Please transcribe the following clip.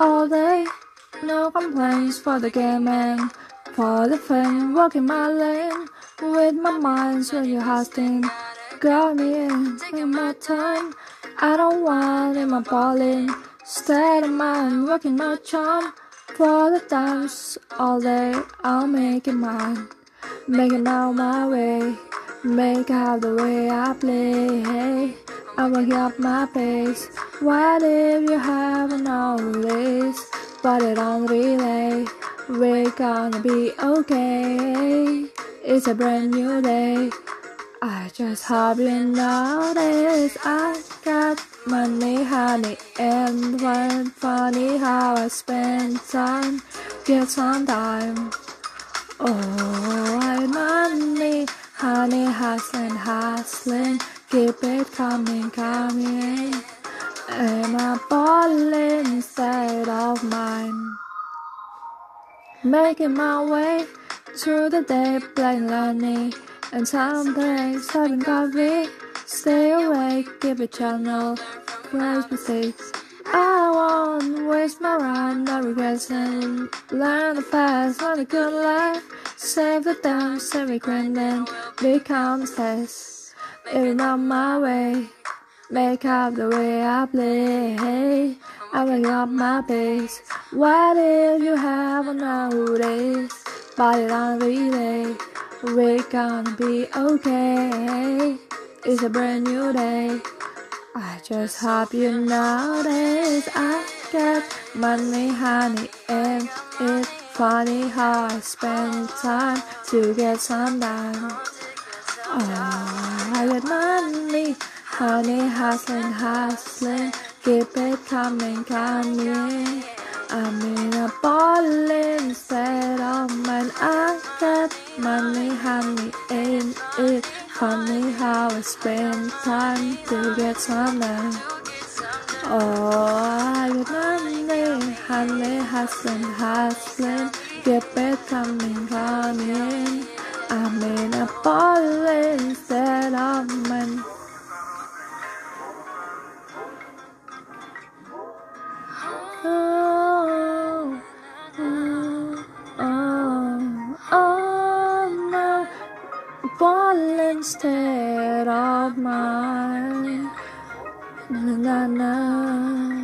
all day. No complaints for the gaming, for the fame, walking my lane with my mind so you hosting. Got me in, taking my time. I don't want in my balling. State of mind, working my charm. For the dance all day, I'll make it mine. Make it now my way. Make out the way I play. I'm working up my pace. What if you haven't noticed? But it on relay. We're gonna be okay. It's a brand new day. I just hope you notice I got money, honey, and one funny how I spend time, get some time. Oh, I money, honey, hustling, hustling, keep it coming, coming. And my balling inside of mine. Making my way through the day, playing learning, and some days having coffee. Stay awake, keep it channel, close mistakes. I won't waste my rhyme, no regrets, and learn the fast, learn a good life. Save the time, save regret, and become test. It's not my way, make up the way I play. Hey, I will up my pace. What if you haven't noticed? But it on relay, we're gonna be okay. It's a brand new day. I just hope you notice I get money, honey, and it's funny how I spend time to get some done. Oh, I get money, honey, hustling, hustling, keep it coming, coming. I'm in a ball instead of mine. I get money, honey, ain't it funny how I spend time to get some? Oh, I get money, honey, hustling, hustling, keep it coming, coming. I'm in a ball instead of. Oh, oh, oh, my ball instead of mine. Na na na